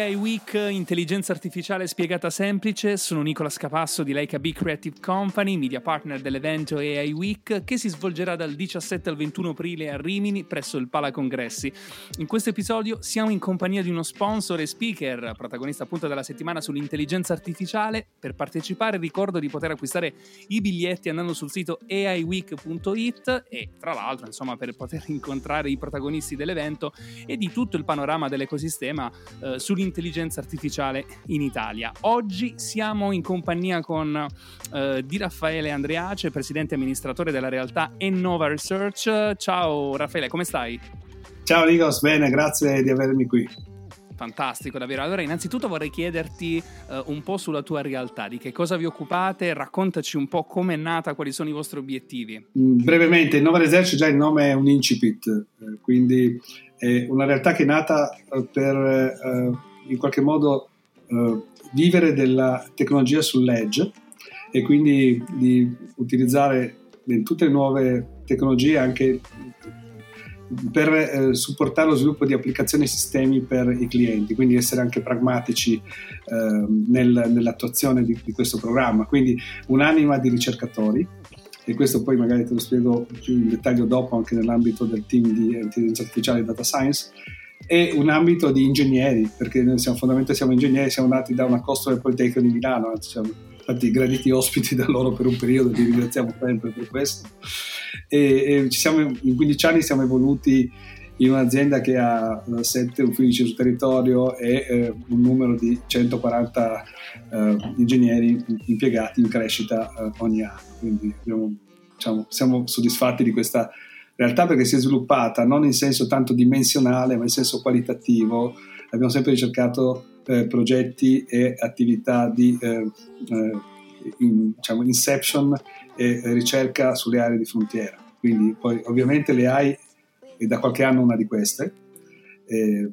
AI Week, intelligenza artificiale spiegata semplice, sono Nicola Scapasso di Leica B Creative Company, media partner dell'evento AI Week che si svolgerà dal 17 al 21 aprile a Rimini presso il Pala Congressi. In questo episodio siamo in compagnia di uno sponsor e speaker, protagonista appunto della settimana sull'intelligenza artificiale. Per partecipare ricordo di poter acquistare i biglietti andando sul sito aiweek.it e tra l'altro insomma per poter incontrare i protagonisti dell'evento e di tutto il panorama dell'ecosistema eh, sull'intelligenza artificiale in Italia. Oggi siamo in compagnia con eh, Di Raffaele Andreace, presidente e amministratore della realtà Innova Research. Ciao Raffaele, come stai? Ciao Nikos, bene, grazie di avermi qui. Fantastico, davvero. Allora, innanzitutto vorrei chiederti uh, un po' sulla tua realtà, di che cosa vi occupate, raccontaci un po' come è nata, quali sono i vostri obiettivi. Mm, brevemente, Innova Research già il nome è un incipit, eh, quindi è una realtà che è nata eh, per eh, in qualche modo eh, vivere della tecnologia sull'edge e quindi di utilizzare tutte le nuove tecnologie anche per eh, supportare lo sviluppo di applicazioni e sistemi per i clienti, quindi essere anche pragmatici eh, nel, nell'attuazione di, di, questo programma. Quindi un'anima di ricercatori e questo poi magari te lo spiego più in dettaglio dopo anche nell'ambito del team di intelligenza artificiale e data science, e un ambito di ingegneri, perché noi siamo fondamentalmente siamo ingegneri, siamo nati da una costola del Politecnico di Milano, anzi siamo stati graditi ospiti da loro per un periodo, li ringraziamo sempre per questo. E, e siamo, in 15 anni siamo evoluti in un'azienda che ha 7 uffici sul territorio e eh, un numero di 140 eh, ingegneri impiegati in crescita eh, ogni anno. Quindi abbiamo, diciamo, siamo soddisfatti di questa realtà perché si è sviluppata non in senso tanto dimensionale ma in senso qualitativo. Abbiamo sempre ricercato eh, progetti e attività di eh, eh, in, diciamo, inception e ricerca sulle aree di frontiera. Quindi poi ovviamente le AI è da qualche anno una di queste e,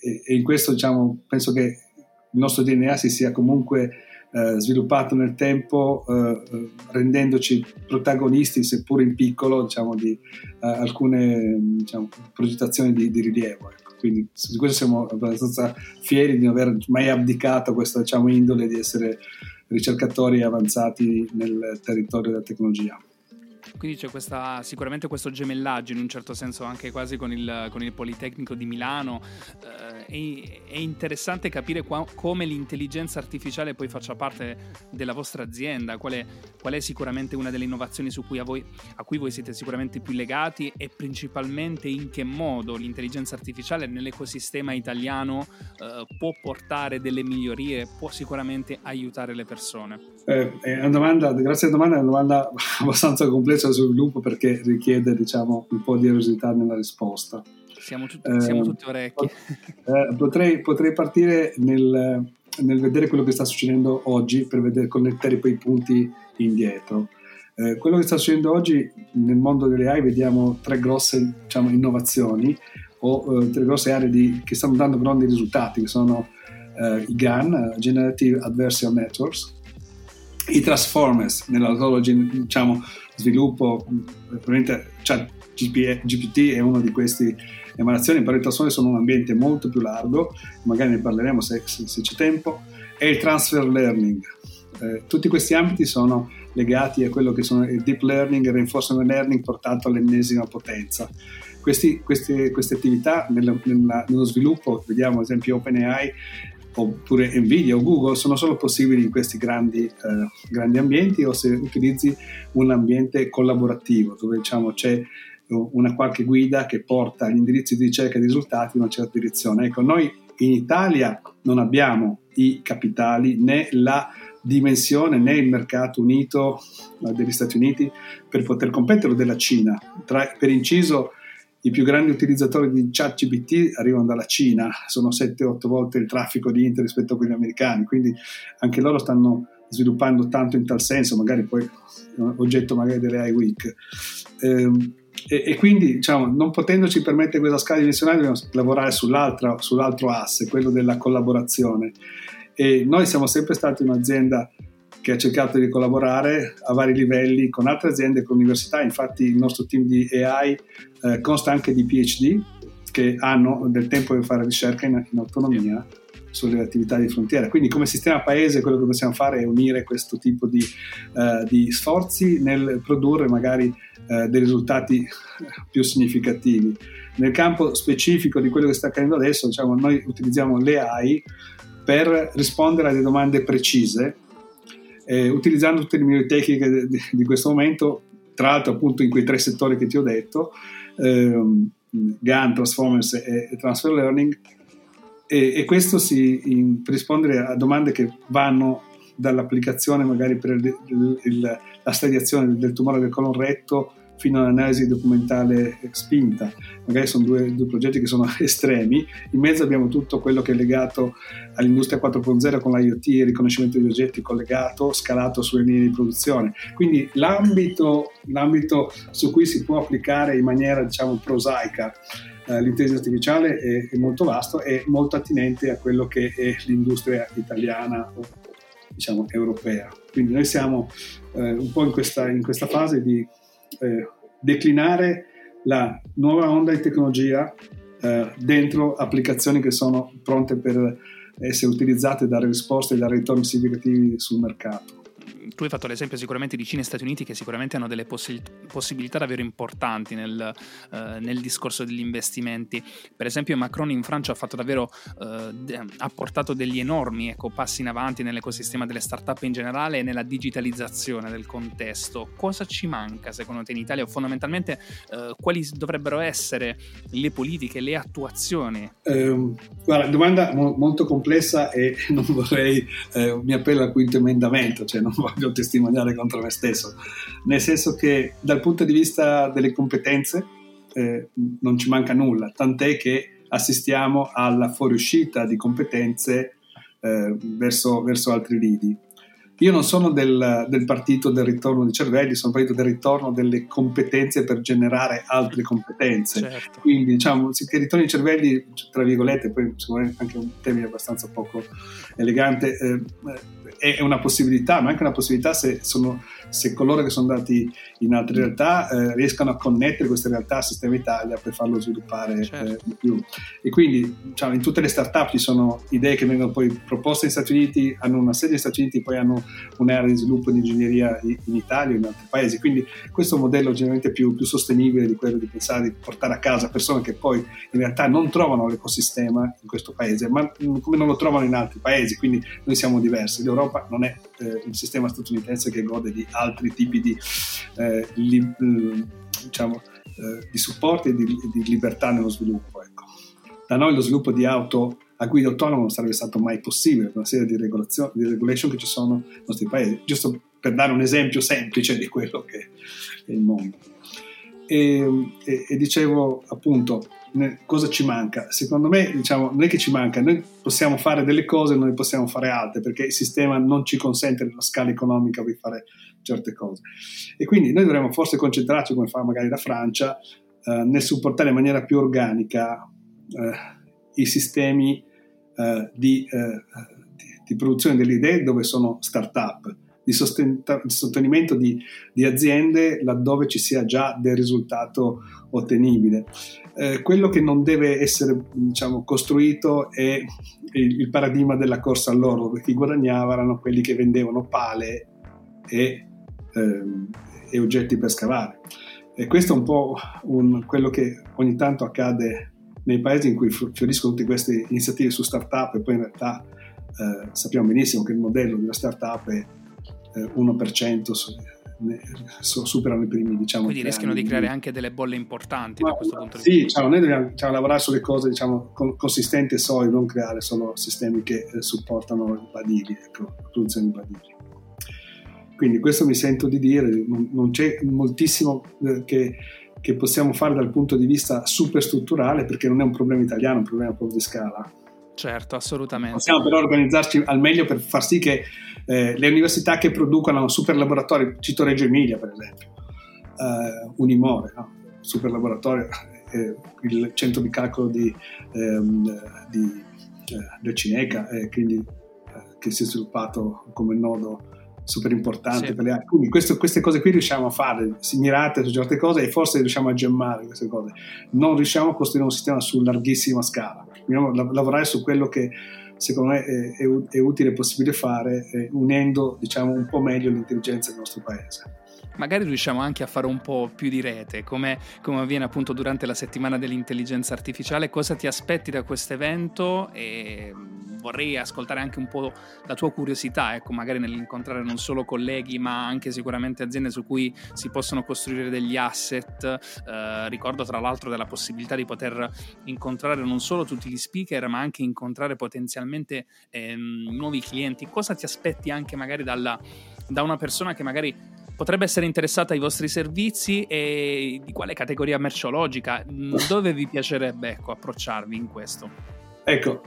e, e in questo diciamo, penso che il nostro DNA si sia comunque eh, sviluppato nel tempo eh, eh, rendendoci protagonisti seppur in piccolo diciamo, di eh, alcune diciamo, progettazioni di, di rilievo ecco. quindi su questo siamo abbastanza fieri di non aver mai abdicato questa diciamo, indole di essere ricercatori avanzati nel territorio della tecnologia quindi c'è questa, sicuramente questo gemellaggio in un certo senso anche quasi con il, con il Politecnico di Milano. Eh, è, è, interessante capire qua, come l'intelligenza artificiale poi faccia parte della vostra azienda, qual è, qual è sicuramente una delle innovazioni cui a, voi, a, cui voi siete sicuramente più legati e principalmente in che modo l'intelligenza artificiale nell'ecosistema italiano eh, può portare delle migliorie, può sicuramente aiutare le persone. Eh, è una domanda, grazie alla domanda, è una domanda abbastanza complessa sul sviluppo perché richiede diciamo, un po' di erosità nella risposta. Siamo, tutti, eh, siamo tutti orecchi. Eh, potrei, potrei, partire nel, nel, vedere quello che sta succedendo oggi per vedere, connettere poi i punti indietro. Eh, quello che sta succedendo oggi nel mondo delle AI vediamo tre grosse diciamo, innovazioni o eh, tre grosse aree di, che stanno dando grandi risultati, che sono eh, i GAN, Generative Adversarial Networks, i Transformers nella loro diciamo, sviluppo, probabilmente cioè, GPT è una di queste emanazioni, però i Transformers sono un ambiente molto più largo, magari ne parleremo se, se c'è tempo, e il transfer learning. Eh, tutti questi ambiti sono legati a quello che sono il deep learning il reinforcement learning portato all'ennesima potenza. Questi, queste, queste, attività nella, nella, nello sviluppo, vediamo ad esempio OpenAI, oppure Nvidia o Google sono solo possibili in questi grandi, eh, grandi ambienti o se utilizzi un ambiente collaborativo dove diciamo, c'è una qualche guida che porta gli indirizzi di ricerca e di risultati in una certa direzione. Ecco, noi in Italia non abbiamo i capitali né la dimensione né il mercato unito eh, degli Stati Uniti per poter competere della Cina. Tra, per inciso, i più grandi utilizzatori di ChatGPT arrivano dalla Cina, sono 7-8 volte il traffico di Inter rispetto a quelli americani, quindi anche loro stanno sviluppando tanto in tal senso, magari poi oggetto magari delle AI Week. Eh, e, e, quindi diciamo, non potendoci permettere questa scala dimensionale dobbiamo lavorare sull'altro asse, quello della collaborazione. E noi siamo sempre stati un'azienda che ha cercato di collaborare a vari livelli con altre aziende e con università, infatti il nostro team di AI eh, consta anche di PhD che hanno del tempo per fare ricerca in, in autonomia sulle attività di frontiera. Quindi come sistema paese quello che possiamo fare è unire questo tipo di, uh, di sforzi nel produrre magari uh, dei risultati più significativi. Nel campo specifico di quello che sta accadendo adesso, diciamo, noi utilizziamo le AI per rispondere a delle domande precise, eh, utilizzando tutte le migliori tecniche di, questo momento, tra l'altro appunto in quei tre settori che ti ho detto, ehm, GAN, Transformers e, e Transfer Learning, e, e questo si, in, per rispondere a domande che vanno dall'applicazione magari per il, il, la stadiazione del tumore del colon retto fino all'analisi documentale spinta. Magari sono due, due, progetti che sono estremi. In mezzo abbiamo tutto quello che è legato all'industria 4.0 con l'IoT, il riconoscimento degli oggetti collegato, scalato sulle linee di produzione. Quindi l'ambito, l'ambito su cui si può applicare in maniera diciamo prosaica eh, l'intelligenza artificiale è, è, molto vasto e molto attinente a quello che è l'industria italiana o diciamo europea. Quindi noi siamo eh, un po' in questa, in questa fase di eh, declinare la nuova onda di tecnologia eh, dentro applicazioni che sono pronte per essere utilizzate e dare risposte e dare ritorni significativi sul mercato tu hai fatto l'esempio sicuramente di Cina e Stati Uniti che sicuramente hanno delle possi- possibilità davvero importanti nel, uh, nel, discorso degli investimenti. Per esempio Macron in Francia ha fatto davvero, uh, de- ha portato degli enormi ecco, passi in avanti nell'ecosistema delle start-up in generale e nella digitalizzazione del contesto. Cosa ci manca secondo te in Italia o fondamentalmente uh, quali dovrebbero essere le politiche, le attuazioni? Eh, guarda, domanda mo- molto complessa e non vorrei, eh, mi appello al quinto emendamento, cioè non voglio voglio testimoniare contro me stesso, nel senso che dal punto di vista delle competenze eh, non ci manca nulla, tant'è che assistiamo alla fuoriuscita di competenze eh, verso, verso, altri lidi. Io non sono del, del, partito del ritorno dei cervelli, sono partito del ritorno delle competenze per generare altre competenze. Certo. Quindi diciamo che ritorno dei cervelli, tra virgolette, poi sicuramente anche un termine abbastanza poco elegante, eh, è una possibilità, ma anche una possibilità se, sono, se coloro che sono andati in altre realtà eh, riescano a connettere queste realtà al sistema Italia per farlo sviluppare eh, certo. eh, di più. E quindi diciamo, in tutte le start-up ci sono idee che vengono poi proposte negli Stati Uniti, hanno una sede negli Stati Uniti, poi hanno un'area di sviluppo di ingegneria in Italia o in altri paesi. Quindi questo è un modello generalmente più, più sostenibile di quello di pensare di portare a casa persone che poi in realtà non trovano l'ecosistema in questo paese, ma come non lo trovano in altri paesi. Quindi noi siamo diversi. L'Europa non è eh, il sistema statunitense che gode di altri tipi di, eh, li, mm, diciamo, eh, di supporti e di, di, libertà nello sviluppo. Ecco. Da noi lo sviluppo di auto a guida autonoma non sarebbe stato mai possibile per una serie di, di regulation che ci sono nei nostri paesi, giusto per dare un esempio semplice di quello che è il mondo. E, e, e dicevo appunto cosa ci manca? Secondo me, diciamo, non è che ci manca, noi possiamo fare delle cose, non ne possiamo fare altre, perché il sistema non ci consente nella scala economica di fare certe cose. E quindi noi dovremmo forse concentrarci, come fa magari la Francia, eh, nel supportare in maniera più organica eh, i sistemi eh, di, eh, di, di, produzione delle idee dove sono start-up di, sostenimento di, di, aziende laddove ci sia già del risultato ottenibile. Eh, quello che non deve essere diciamo, costruito è il, il, paradigma della corsa all'oro, perché chi guadagnava erano quelli che vendevano pale e, ehm, e oggetti per scavare. E questo è un po' un, quello che ogni tanto accade nei paesi in cui fioriscono tutte queste iniziative su startup e poi in realtà eh, sappiamo benissimo che il modello della startup è 1% su, su, superano i primi diciamo quindi rischiano anni. di creare anche delle bolle importanti Ma, da questo punto di vista sì cioè, noi dobbiamo diciamo, lavorare sulle cose diciamo, consistenti e solide non creare solo sistemi che eh, supportano i badili ecco, la produzione di badili quindi questo mi sento di dire non, non c'è moltissimo eh, che, che possiamo fare dal punto di vista superstrutturale perché non è un problema italiano è un problema proprio di scala Certo, assolutamente. Possiamo però organizzarci al meglio per far sì che eh, le università che producono super laboratori, cito Reggio Emilia per esempio, eh, Unimore, no? super laboratorio, eh, il centro di calcolo di, ehm, di, eh, del Cineca, quindi, eh, che si è sviluppato come nodo super importante sì. per le altre. Quindi questo, queste cose qui riusciamo a fare, mirate su certe cose e forse riusciamo a gemmare queste cose. Non riusciamo a costruire un sistema su larghissima scala. Dobbiamo lavorare su quello che secondo me è, è, è utile e possibile fare eh, unendo diciamo, un po' meglio l'intelligenza del nostro paese magari riusciamo anche a fare un po' più di rete, come, come, avviene appunto durante la settimana dell'intelligenza artificiale. Cosa ti aspetti da questo evento? E vorrei ascoltare anche un po' la tua curiosità, ecco, magari nell'incontrare non solo colleghi, ma anche sicuramente aziende su cui si possono costruire degli asset. Eh, ricordo tra l'altro della possibilità di poter incontrare non solo tutti gli speaker, ma anche incontrare potenzialmente ehm, nuovi clienti. Cosa ti aspetti anche magari dalla, da una persona che magari potrebbe essere interessata ai vostri servizi e di quale categoria merceologica? Dove vi piacerebbe ecco, approcciarvi in questo? Ecco,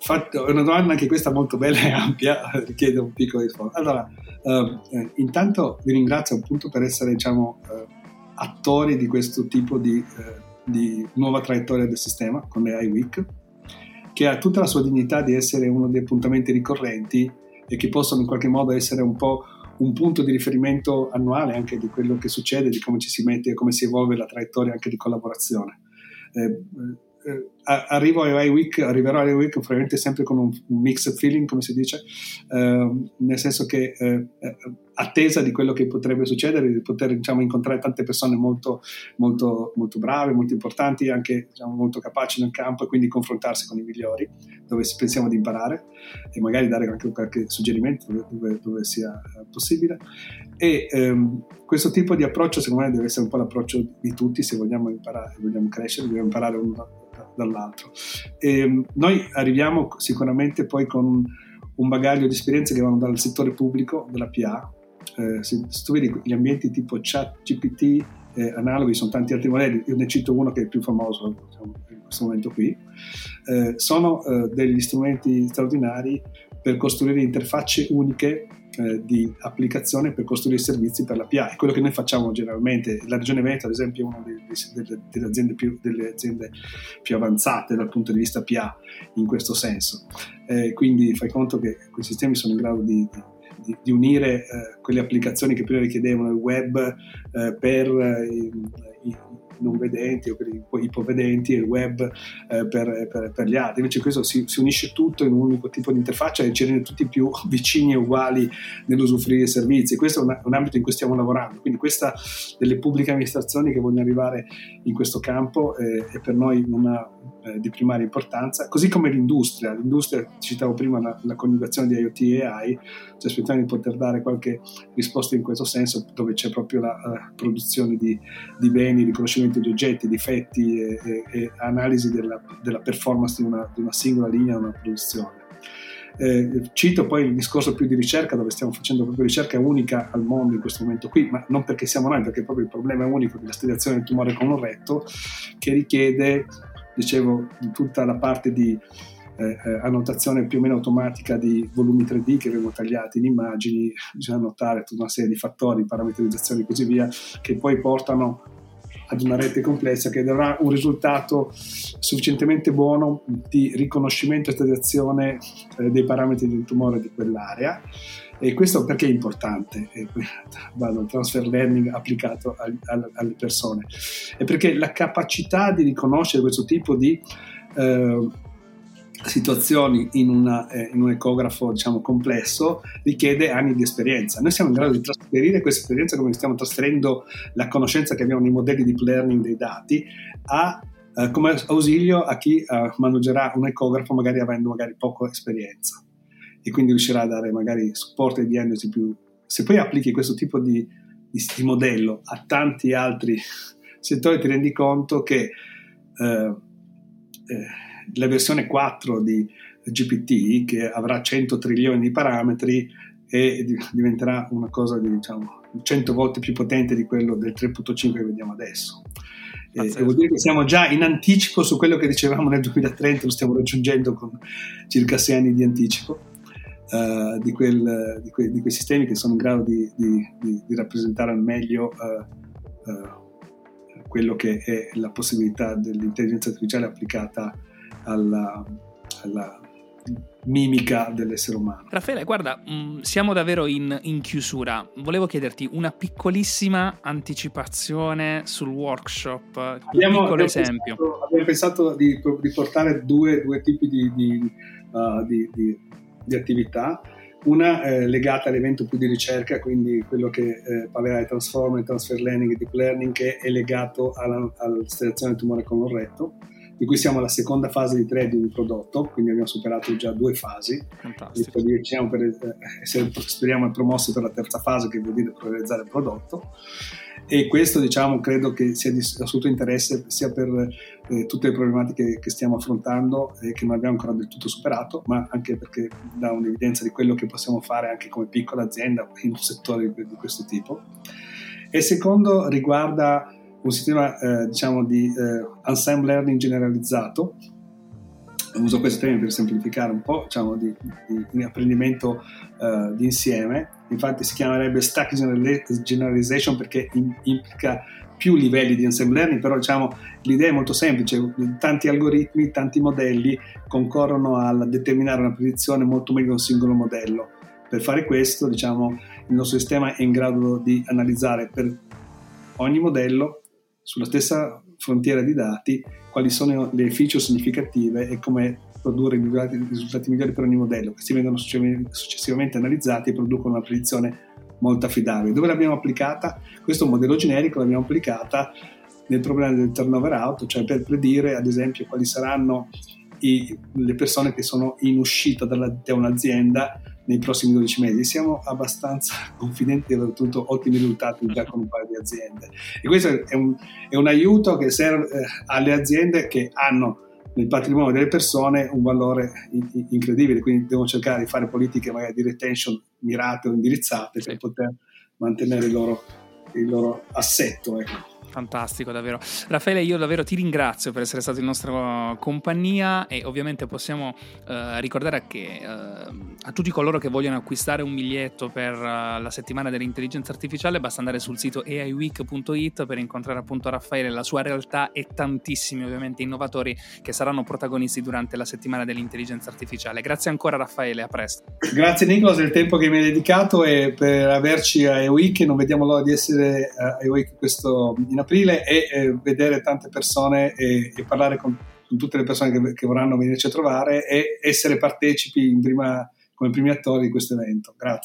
fatto, è una domanda anche questa molto bella e ampia, richiede un piccolo risposta. Allora, eh, intanto vi ringrazio appunto per essere, diciamo, eh, attori di questo tipo di, eh, di, nuova traiettoria del sistema con le iWeek, che ha tutta la sua dignità di essere uno degli appuntamenti ricorrenti e che possono in qualche modo essere un po' un punto di riferimento annuale anche di quello che succede, di come ci si mette come si evolve la traiettoria anche di collaborazione. Eh, eh, arrivo a iWeek, arriverò a iWeek probabilmente sempre con un, un mixed feeling, come si dice, eh, nel senso che eh, eh, attesa di quello che potrebbe succedere, di poter diciamo, incontrare tante persone molto, molto, molto brave, molto importanti, anche diciamo, molto capaci nel campo e quindi confrontarsi con i migliori, dove pensiamo di imparare e magari dare anche qualche suggerimento dove, dove, dove sia possibile. E ehm, questo tipo di approccio secondo me deve essere un po' l'approccio di tutti se vogliamo imparare, vogliamo crescere, dobbiamo imparare uno dall'altro. E ehm, noi arriviamo sicuramente poi con un bagaglio di esperienze che vanno dal settore pubblico, della PA. Eh, se, tu vedi gli ambienti tipo chat GPT, eh, analoghi, sono tanti altri modelli, io ne cito uno che è il più famoso diciamo, in questo momento qui, eh, sono eh, degli strumenti straordinari per costruire interfacce uniche eh, di applicazione per costruire servizi per la PA. È quello che noi facciamo generalmente. La Regione Veneto, ad esempio, è una delle, delle, delle, aziende più, delle, aziende più, avanzate dal punto di vista PA in questo senso. Eh, quindi fai conto che questi sistemi sono in grado di, di, di unire eh, quelle applicazioni che prima richiedevano il web eh, per eh, i, i non vedenti o per i ipovedenti e il web eh, per, per, per, gli altri. Invece questo si, si, unisce tutto in un unico tipo di interfaccia e ci rende tutti più vicini e uguali nell'usufruire dei servizi. Questo è un, un, ambito in cui stiamo lavorando. Quindi questa delle pubbliche amministrazioni che vogliono arrivare in questo campo eh, è per noi una eh, di primaria importanza, così come l'industria. L'industria, citavo prima la, la coniugazione di IoT e AI, ci aspettiamo di poter dare qualche risposta in questo senso, dove c'è proprio la uh, produzione di, di, beni, riconoscimento di oggetti, difetti e, e, e analisi della, della performance di una, di una, singola linea, una produzione. Eh, cito poi il discorso più di ricerca, dove stiamo facendo proprio ricerca unica al mondo in questo momento qui, ma non perché siamo noi, perché proprio il problema è unico della studiazione del tumore con un retto, che richiede dicevo, di tutta la parte di eh, eh annotazione più o meno automatica di volumi 3D che vengono tagliati in immagini, bisogna notare tutta una serie di fattori, parametrizzazioni e così via, che poi portano ad una rete complessa che darà un risultato sufficientemente buono di riconoscimento e studiazione eh, dei parametri del tumore di quell'area. E questo perché è importante, vado al transfer learning applicato alle persone, è perché la capacità di riconoscere questo tipo di eh, situazioni in, una, eh, in, un ecografo diciamo, complesso richiede anni di esperienza. Noi siamo in grado di trasferire questa esperienza come stiamo trasferendo la conoscenza che abbiamo nei modelli deep learning dei dati a, eh, come ausilio a chi eh, maneggerà un ecografo magari avendo magari poca esperienza e quindi riuscirà a dare magari supporto e diagnosi più... Se poi applichi questo tipo di, di, di modello a tanti altri settori ti rendi conto che eh, eh, la versione 4 di GPT, che avrà 100 trilioni di parametri, e diventerà una cosa di diciamo 100 volte più potente di quello del 3.5 che vediamo adesso. E, e vuol dire che siamo già in anticipo su quello che dicevamo nel 2030, lo stiamo raggiungendo con circa 6 anni di anticipo. Uh, di, quel, di, que, di, quei sistemi che sono in grado di, di rappresentare al meglio uh, uh, quello che è la possibilità dell'intelligenza artificiale applicata alla, alla mimica dell'essere umano. Raffaele, guarda, mm, siamo davvero in, in, chiusura. Volevo chiederti una piccolissima anticipazione sul workshop, un abbiamo, piccolo abbiamo esempio. Pensato, abbiamo pensato di, di portare due, due, tipi di, di, uh, di attività. Una eh, legata all'evento più di ricerca, quindi quello che eh, parlerà di Transformer, Transfer Learning e Deep Learning, che è legato alla, alla selezione del tumore coloretto di cui siamo alla seconda fase di tre di un prodotto, quindi abbiamo superato già due fasi. Fantastico. Diciamo per eh, essere, speriamo, promosso per la terza fase, che vuol dire realizzare il prodotto. E questo, diciamo, credo che sia di assoluto interesse sia per eh, tutte le problematiche che stiamo affrontando e che non abbiamo ancora del tutto superato, ma anche perché dà un'evidenza di quello che possiamo fare anche come piccola azienda in un settore di, di questo tipo. E secondo riguarda un sistema eh, diciamo di eh, ensemble learning generalizzato uso questo termine per semplificare un po', diciamo, di, di, di apprendimento uh, di insieme. Infatti si chiamerebbe stack generalization perché in, implica più livelli di ensemble learning, però diciamo, l'idea è molto semplice, tanti algoritmi, tanti modelli concorrono a determinare una predizione molto meglio di un singolo modello. Per fare questo, diciamo, il nostro sistema è in grado di analizzare per ogni modello sulla stessa frontiera di dati quali sono le feature significative e come produrre i risultati migliori per ogni modello, che si vengono successivamente analizzati e producono una predizione molto affidabile. Dove l'abbiamo applicata? Questo modello generico, l'abbiamo applicata nel problema del turnover out, cioè per predire ad esempio quali saranno i, le persone che sono in uscita dalla, da un'azienda nei prossimi 12 mesi. Siamo abbastanza confidenti di aver ottenuto ottimi risultati già con un paio di aziende. E questo è un, è un aiuto che serve eh, alle aziende che hanno nel patrimonio delle persone un valore incredibile, quindi devono cercare di fare politiche magari di retention mirate o indirizzate per poter mantenere il loro, il loro assetto. Ecco. Fantastico, davvero. Raffaele, io davvero ti ringrazio per essere stato in nostra compagnia e ovviamente possiamo uh, ricordare che uh, a tutti coloro che vogliono acquistare un biglietto per uh, la settimana dell'intelligenza artificiale basta andare sul sito aiweek.it per incontrare appunto Raffaele, la sua realtà e tantissimi ovviamente innovatori che saranno protagonisti durante la settimana dell'intelligenza artificiale. Grazie ancora Raffaele, a presto. Grazie Nicolas del tempo che mi hai dedicato e per averci a EWeek, non vediamo l'ora di essere a EWeek questo in aprile e eh, vedere tante persone e, e parlare con, con, tutte le persone che, che, vorranno venirci a trovare e essere partecipi prima, come primi attori di questo evento. Grazie.